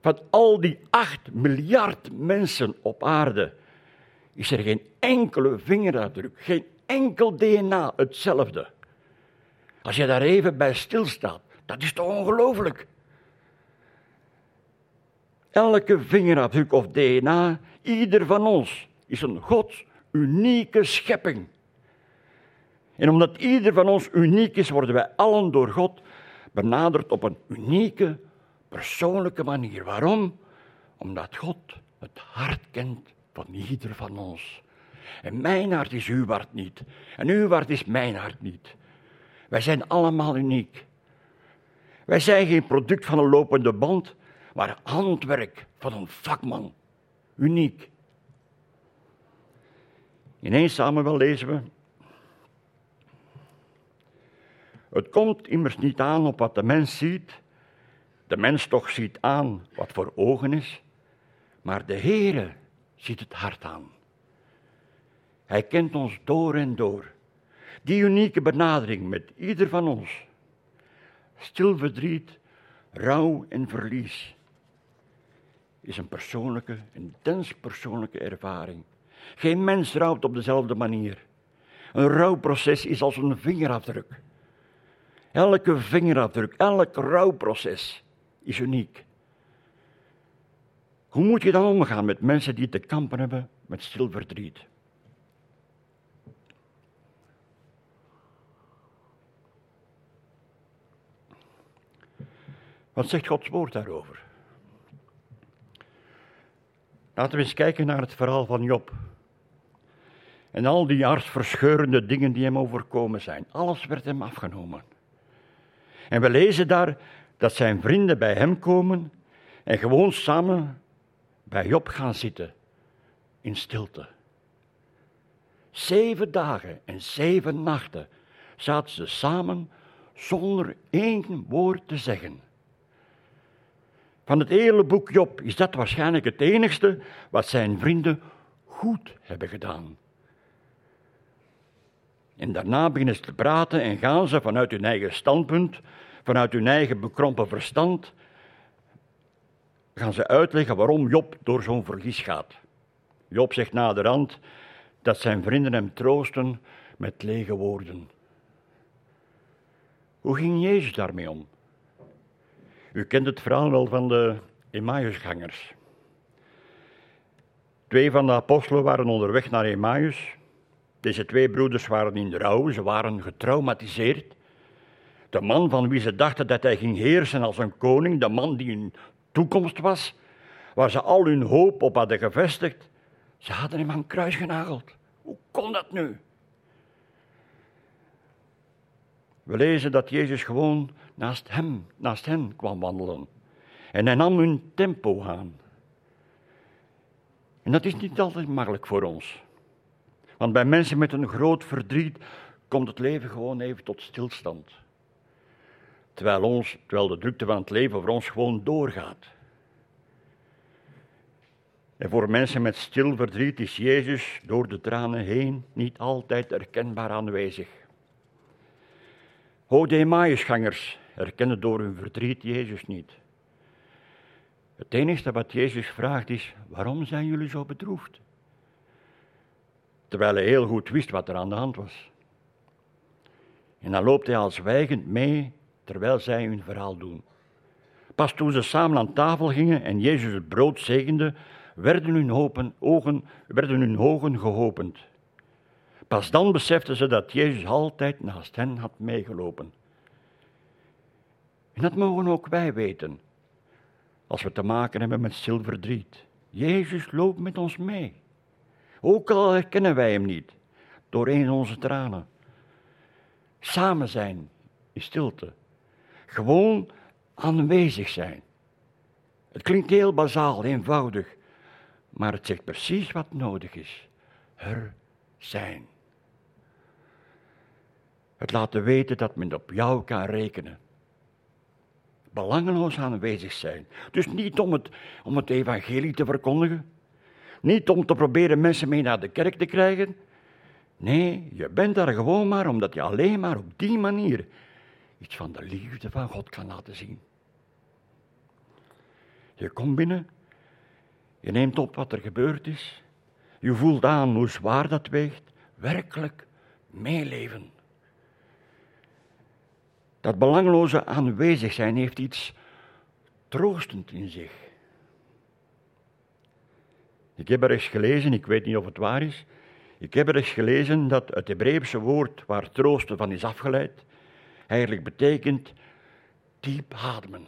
Van al die acht miljard mensen op aarde is er geen enkele vingerafdruk, geen enkel DNA hetzelfde. Als je daar even bij stilstaat, dat is toch ongelooflijk? Elke vingerafdruk of DNA, ieder van ons, is een Gods unieke schepping. En omdat ieder van ons uniek is, worden wij allen door God benaderd op een unieke, persoonlijke manier. Waarom? Omdat God het hart kent van ieder van ons. En mijn hart is uw hart niet. En uw hart is mijn hart niet. Wij zijn allemaal uniek. Wij zijn geen product van een lopende band, maar handwerk van een vakman. Uniek. In 1 Samuel lezen we. Het komt immers niet aan op wat de mens ziet. De mens toch ziet aan wat voor ogen is. Maar de Heere ziet het hart aan. Hij kent ons door en door. Die unieke benadering met ieder van ons. Stil verdriet, rouw en verlies is een persoonlijke, intens persoonlijke ervaring. Geen mens rouwt op dezelfde manier. Een rouwproces is als een vingerafdruk. Elke vingerafdruk, elk rouwproces is uniek. Hoe moet je dan omgaan met mensen die te kampen hebben met stil verdriet? Wat zegt Gods woord daarover? Laten we eens kijken naar het verhaal van Job. En al die hartverscheurende dingen die hem overkomen zijn. Alles werd hem afgenomen. En we lezen daar dat zijn vrienden bij hem komen en gewoon samen bij Job gaan zitten in stilte. Zeven dagen en zeven nachten zaten ze samen zonder één woord te zeggen. Van het hele boek Job is dat waarschijnlijk het enigste wat zijn vrienden goed hebben gedaan. En daarna beginnen ze te praten en gaan ze vanuit hun eigen standpunt, vanuit hun eigen bekrompen verstand, gaan ze uitleggen waarom Job door zo'n verlies gaat. Job zegt naderhand dat zijn vrienden hem troosten met lege woorden. Hoe ging Jezus daarmee om? U kent het verhaal wel van de Emmausgangers. Twee van de apostelen waren onderweg naar Emmaus. Deze twee broeders waren in de rouw, ze waren getraumatiseerd. De man van wie ze dachten dat hij ging heersen als een koning, de man die hun toekomst was, waar ze al hun hoop op hadden gevestigd, ze hadden hem aan kruis genageld. Hoe kon dat nu? We lezen dat Jezus gewoon naast hem, naast hen kwam wandelen. En hij nam hun tempo aan. En dat is niet altijd makkelijk voor ons. Want bij mensen met een groot verdriet komt het leven gewoon even tot stilstand. Terwijl, ons, terwijl de drukte van het leven voor ons gewoon doorgaat. En voor mensen met stil verdriet is Jezus door de tranen heen niet altijd erkenbaar aanwezig. O de Emmausgangers herkennen door hun verdriet Jezus niet. Het enige wat Jezus vraagt is, waarom zijn jullie zo bedroefd? Terwijl hij heel goed wist wat er aan de hand was. En dan loopt hij al zwijgend mee terwijl zij hun verhaal doen. Pas toen ze samen aan tafel gingen en Jezus het brood zegende, werden hun, hopen, ogen, werden hun ogen geopend. Pas dan beseften ze dat Jezus altijd naast hen had meegelopen. En dat mogen ook wij weten, als we te maken hebben met zilverdriet. Jezus loopt met ons mee. Ook al herkennen wij hem niet, doorheen onze tranen. Samen zijn in stilte. Gewoon aanwezig zijn. Het klinkt heel bazaal, eenvoudig, maar het zegt precies wat nodig is. Er zijn. Het laten weten dat men op jou kan rekenen. Belangeloos aanwezig zijn. Dus niet om het, om het evangelie te verkondigen. Niet om te proberen mensen mee naar de kerk te krijgen. Nee, je bent daar gewoon maar omdat je alleen maar op die manier iets van de liefde van God kan laten zien. Je komt binnen, je neemt op wat er gebeurd is, je voelt aan hoe zwaar dat weegt, werkelijk meeleven. Dat belangloze aanwezig zijn heeft iets troostend in zich. Ik heb er eens gelezen, ik weet niet of het waar is, ik heb er eens gelezen dat het Hebreeuwse woord waar troosten van is afgeleid, eigenlijk betekent diep ademen.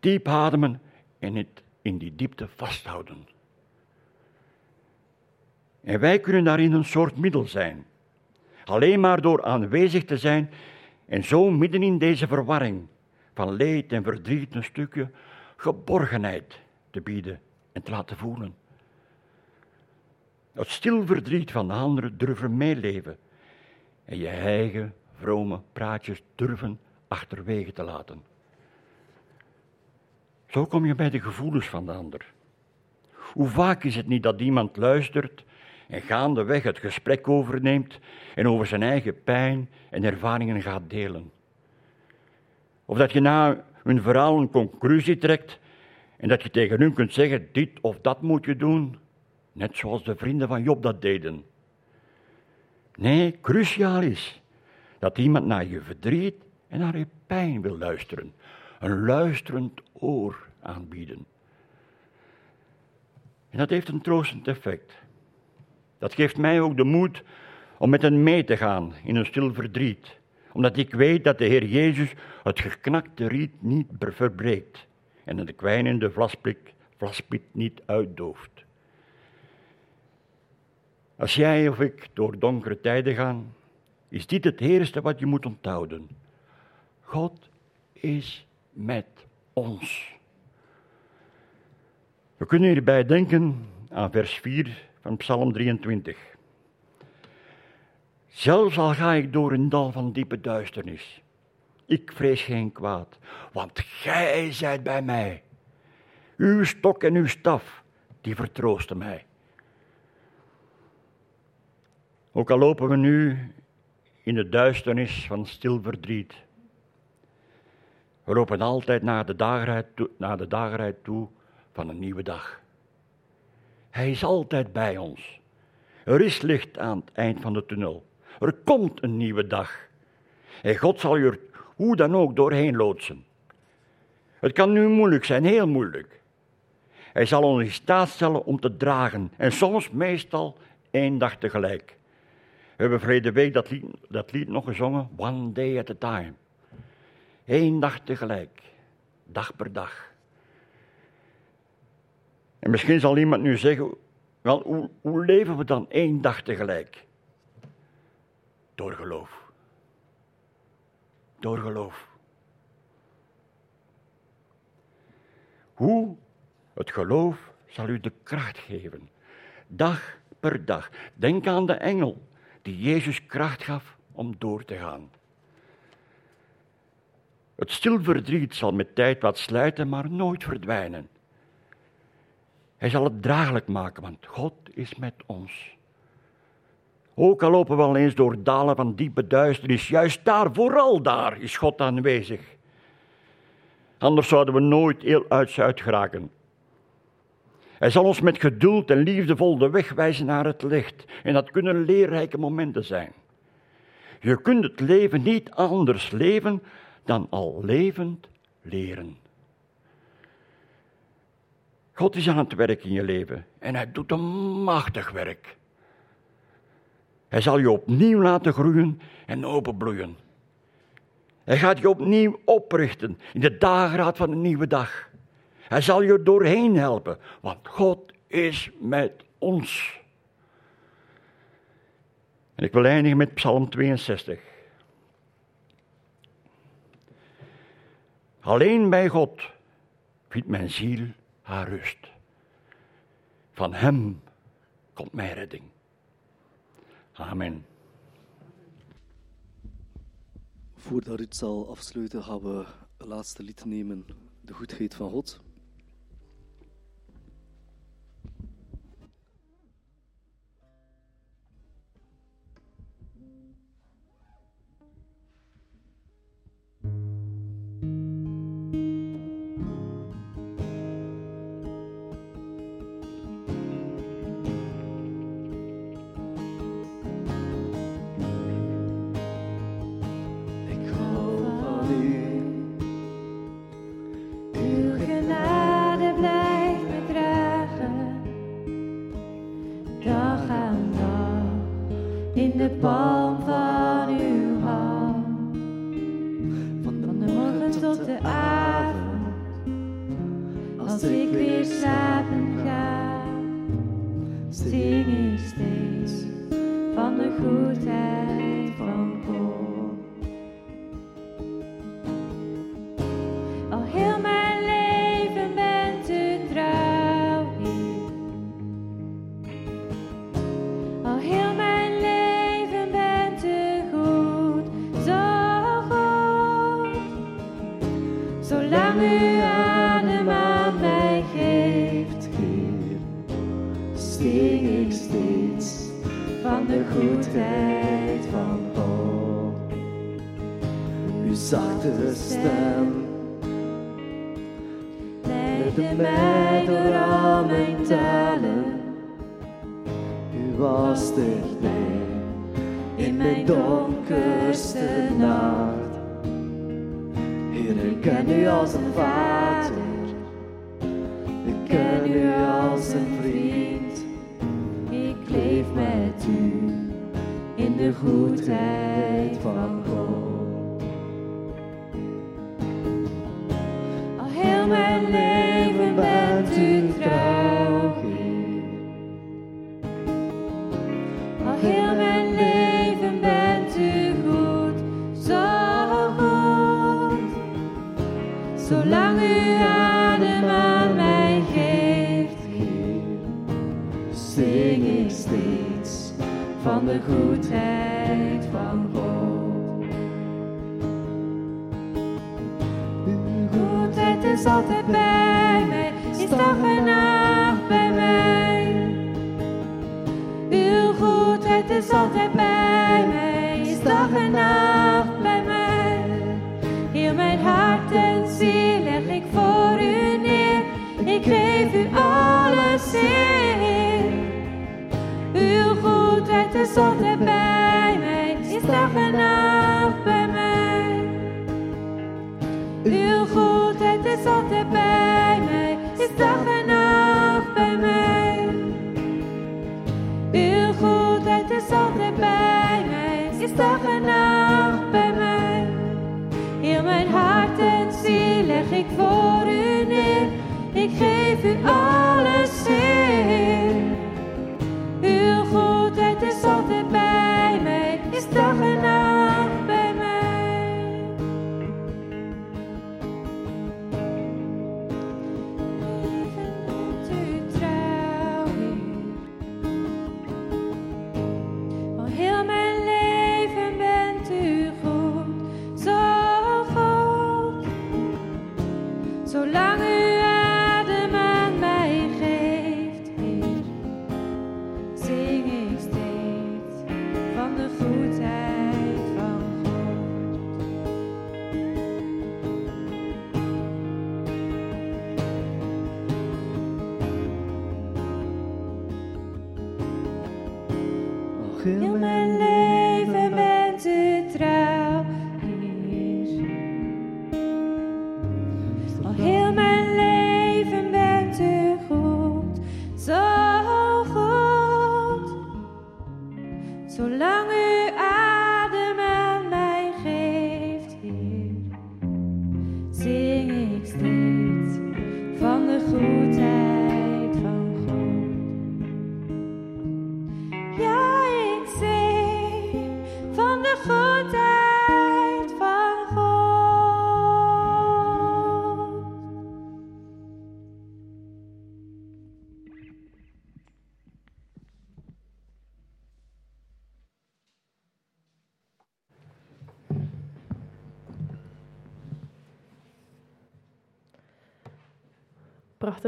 Diep ademen en het in die diepte vasthouden. En wij kunnen daarin een soort middel zijn. Alleen maar door aanwezig te zijn en zo midden in deze verwarring van leed en verdriet een stukje geborgenheid te bieden en te laten voelen. Het stil verdriet van de anderen durven meeleven en je eigen vrome praatjes durven achterwege te laten. Zo kom je bij de gevoelens van de ander. Hoe vaak is het niet dat iemand luistert en gaandeweg het gesprek overneemt en over zijn eigen pijn en ervaringen gaat delen? Of dat je na hun verhaal een conclusie trekt en dat je tegen hun kunt zeggen: dit of dat moet je doen, net zoals de vrienden van Job dat deden. Nee, cruciaal is dat iemand naar je verdriet en naar je pijn wil luisteren. Een luisterend oor aanbieden. En dat heeft een troostend effect. Dat geeft mij ook de moed om met hen mee te gaan in een stil verdriet, omdat ik weet dat de Heer Jezus het geknakte riet niet verbreekt en de kwijnende vlaspit niet uitdooft. Als jij of ik door donkere tijden gaan, is dit het eerste wat je moet onthouden. God is met ons. We kunnen hierbij denken aan vers 4 van Psalm 23. Zelfs al ga ik door een dal van diepe duisternis, ik vrees geen kwaad, want gij zijt bij mij. Uw stok en uw staf, die vertroosten mij. Ook al lopen we nu in de duisternis van stil verdriet. We lopen altijd naar de dagerheid toe, naar de toe van een nieuwe dag. Hij is altijd bij ons. Er is licht aan het eind van de tunnel. Er komt een nieuwe dag. En God zal je er hoe dan ook doorheen loodsen. Het kan nu moeilijk zijn, heel moeilijk. Hij zal ons in staat stellen om te dragen en soms meestal één dag tegelijk. We hebben verleden week dat lied, dat lied nog gezongen, One Day at a Time. Eén dag tegelijk, dag per dag. En misschien zal iemand nu zeggen, wel, hoe, hoe leven we dan één dag tegelijk? Door geloof. Door geloof. Hoe? Het geloof zal u de kracht geven. Dag per dag. Denk aan de engel die Jezus kracht gaf om door te gaan. Het stil verdriet zal met tijd wat sluiten, maar nooit verdwijnen. Hij zal het draaglijk maken, want God is met ons. Ook al lopen we al eens door dalen van diepe duisternis, juist daar, vooral daar, is God aanwezig. Anders zouden we nooit heel uit Zuid geraken. Hij zal ons met geduld en liefdevol de weg wijzen naar het licht. En dat kunnen leerrijke momenten zijn. Je kunt het leven niet anders leven dan al levend leren. God is aan het werk in je leven en hij doet een machtig werk. Hij zal je opnieuw laten groeien en openbloeien. Hij gaat je opnieuw oprichten in de dageraad van een nieuwe dag. Hij zal je doorheen helpen, want God is met ons. En ik wil eindigen met Psalm 62. Alleen bij God vindt mijn ziel haar rust. Van Hem komt mijn redding. Amen. Voordat het zal afsluiten, gaan we het laatste lied nemen, De Goedheid van God. In de Zachte stem Leidde mij door al mijn talen, U was dichtbij in mijn donkerste nacht. Heer, ik ken u als een vader. Ik ken u als een vriend. Ik leef met u in de goedheid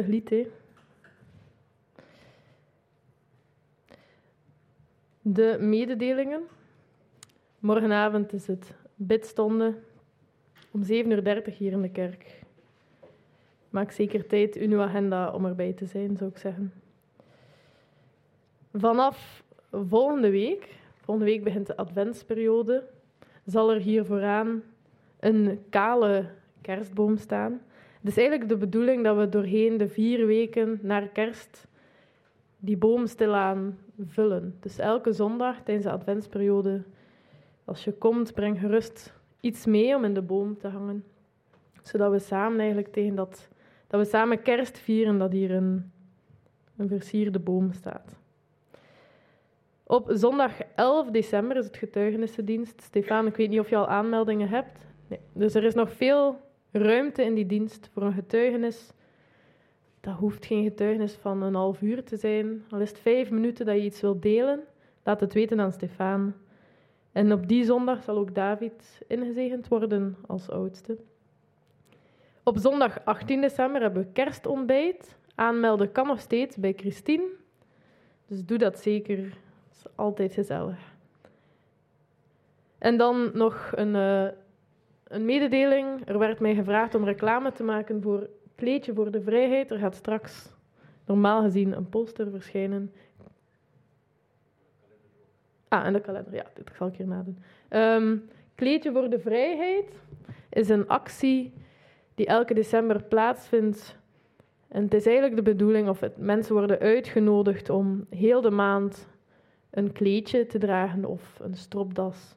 Hè? De mededelingen. Morgenavond is het bidstonde om 7.30 uur hier in de kerk. Maak zeker tijd in uw agenda om erbij te zijn, zou ik zeggen. Vanaf volgende week, volgende week begint de adventsperiode, zal er hier vooraan een kale kerstboom staan. Is eigenlijk de bedoeling dat we doorheen de vier weken naar kerst die boom stilaan vullen. Dus elke zondag tijdens de adventsperiode, als je komt, breng gerust iets mee om in de boom te hangen. Zodat we samen eigenlijk tegen dat, dat we samen kerst vieren, dat hier een, een versierde boom staat. Op zondag 11 december is het getuigenissendienst. Stefan, ik weet niet of je al aanmeldingen hebt. Nee. Dus er is nog veel ruimte in die dienst voor een getuigenis. Dat hoeft geen getuigenis van een half uur te zijn. Al is het vijf minuten dat je iets wilt delen, laat het weten aan Stefan. En op die zondag zal ook David ingezegend worden als oudste. Op zondag 18 december hebben we kerstontbijt. Aanmelden kan nog steeds bij Christine. Dus doe dat zeker. Het is altijd gezellig. En dan nog een, uh, een mededeling. Er werd mij gevraagd om reclame te maken voor Kleedje voor de Vrijheid. Er gaat straks normaal gezien een poster verschijnen. Ah, en de kalender, ja, dit zal ik hier nadoen. Um, Kleedje voor de Vrijheid is een actie die elke december plaatsvindt. En het is eigenlijk de bedoeling, of mensen worden uitgenodigd om heel de maand een kleedje te dragen of een stropdas.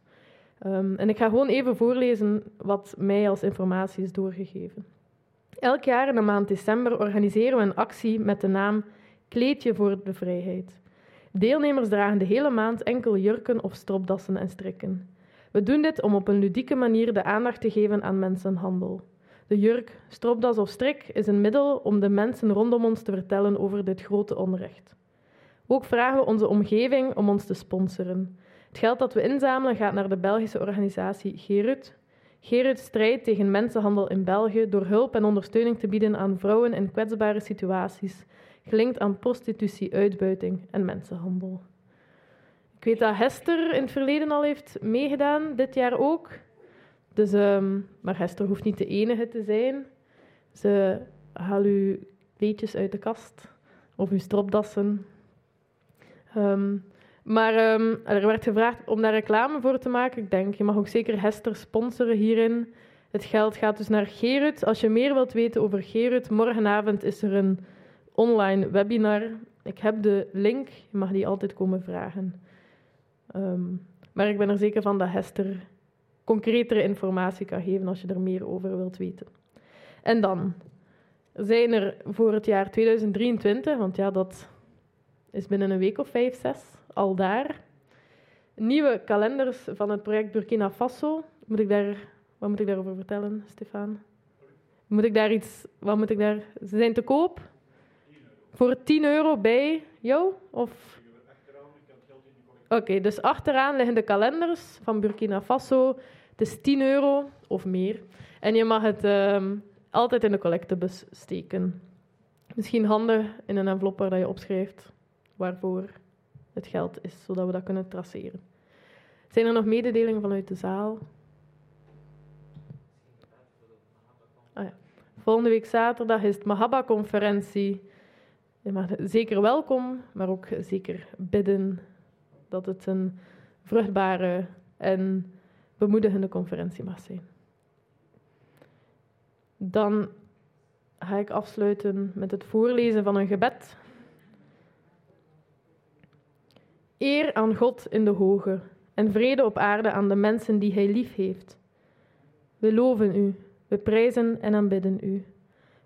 Um, en ik ga gewoon even voorlezen wat mij als informatie is doorgegeven. Elk jaar in de maand december organiseren we een actie met de naam Kleedje voor de Vrijheid. Deelnemers dragen de hele maand enkel jurken of stropdassen en strikken. We doen dit om op een ludieke manier de aandacht te geven aan mensenhandel. De jurk, stropdas of strik is een middel om de mensen rondom ons te vertellen over dit grote onrecht. Ook vragen we onze omgeving om ons te sponsoren. Het geld dat we inzamelen gaat naar de Belgische organisatie Gerut. Gerut strijdt tegen mensenhandel in België door hulp en ondersteuning te bieden aan vrouwen in kwetsbare situaties, gelinkt aan prostitutie, uitbuiting en mensenhandel. Ik weet dat Hester in het verleden al heeft meegedaan, dit jaar ook. Dus, um, maar Hester hoeft niet de enige te zijn. Ze haalt uw kleedjes uit de kast of uw stropdassen. Um, maar um, er werd gevraagd om daar reclame voor te maken. Ik denk, je mag ook zeker Hester sponsoren hierin. Het geld gaat dus naar Gerut. Als je meer wilt weten over Gerut, morgenavond is er een online webinar. Ik heb de link, je mag die altijd komen vragen. Um, maar ik ben er zeker van dat Hester concretere informatie kan geven als je er meer over wilt weten. En dan zijn er voor het jaar 2023, want ja, dat is binnen een week of vijf, zes, al daar. Nieuwe kalenders van het project Burkina Faso. Moet ik daar, wat moet ik daarover vertellen, Stefan? Moet ik daar iets, wat moet ik daar, ze zijn te koop? Voor 10 euro bij jou? Of? Oké, dus achteraan liggen de kalenders van Burkina Faso. Het is 10 euro of meer. En je mag het um, altijd in de collectebus steken. Misschien handig in een envelop waar je opschrijft waarvoor het geld is, zodat we dat kunnen traceren. Zijn er nog mededelingen vanuit de zaal? Ah ja. Volgende week zaterdag is het Mahaba-conferentie. Zeker welkom, maar ook zeker bidden dat het een vruchtbare en bemoedigende conferentie mag zijn. Dan ga ik afsluiten met het voorlezen van een gebed Eer aan God in de hoge en vrede op aarde aan de mensen die Hij lief heeft. We loven U, we prijzen en aanbidden U.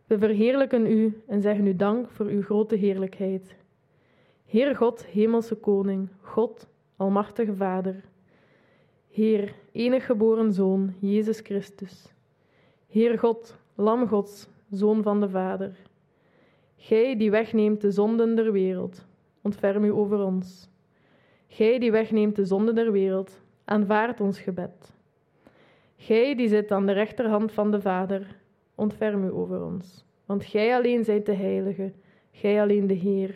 We verheerlijken U en zeggen U dank voor Uw grote heerlijkheid. Heer God, Hemelse Koning, God, Almachtige Vader. Heer, enig geboren Zoon, Jezus Christus. Heer God, Lam Gods, Zoon van de Vader. Gij die wegneemt de zonden der wereld, ontferm U over ons. Gij die wegneemt de zonde der wereld, aanvaard ons gebed. Gij die zit aan de rechterhand van de Vader, ontferm u over ons. Want Gij alleen zijt de Heilige, Gij alleen de Heer,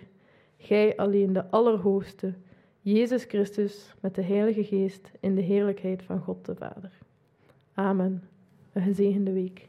Gij alleen de Allerhoogste, Jezus Christus met de Heilige Geest in de heerlijkheid van God de Vader. Amen. Een gezegende week.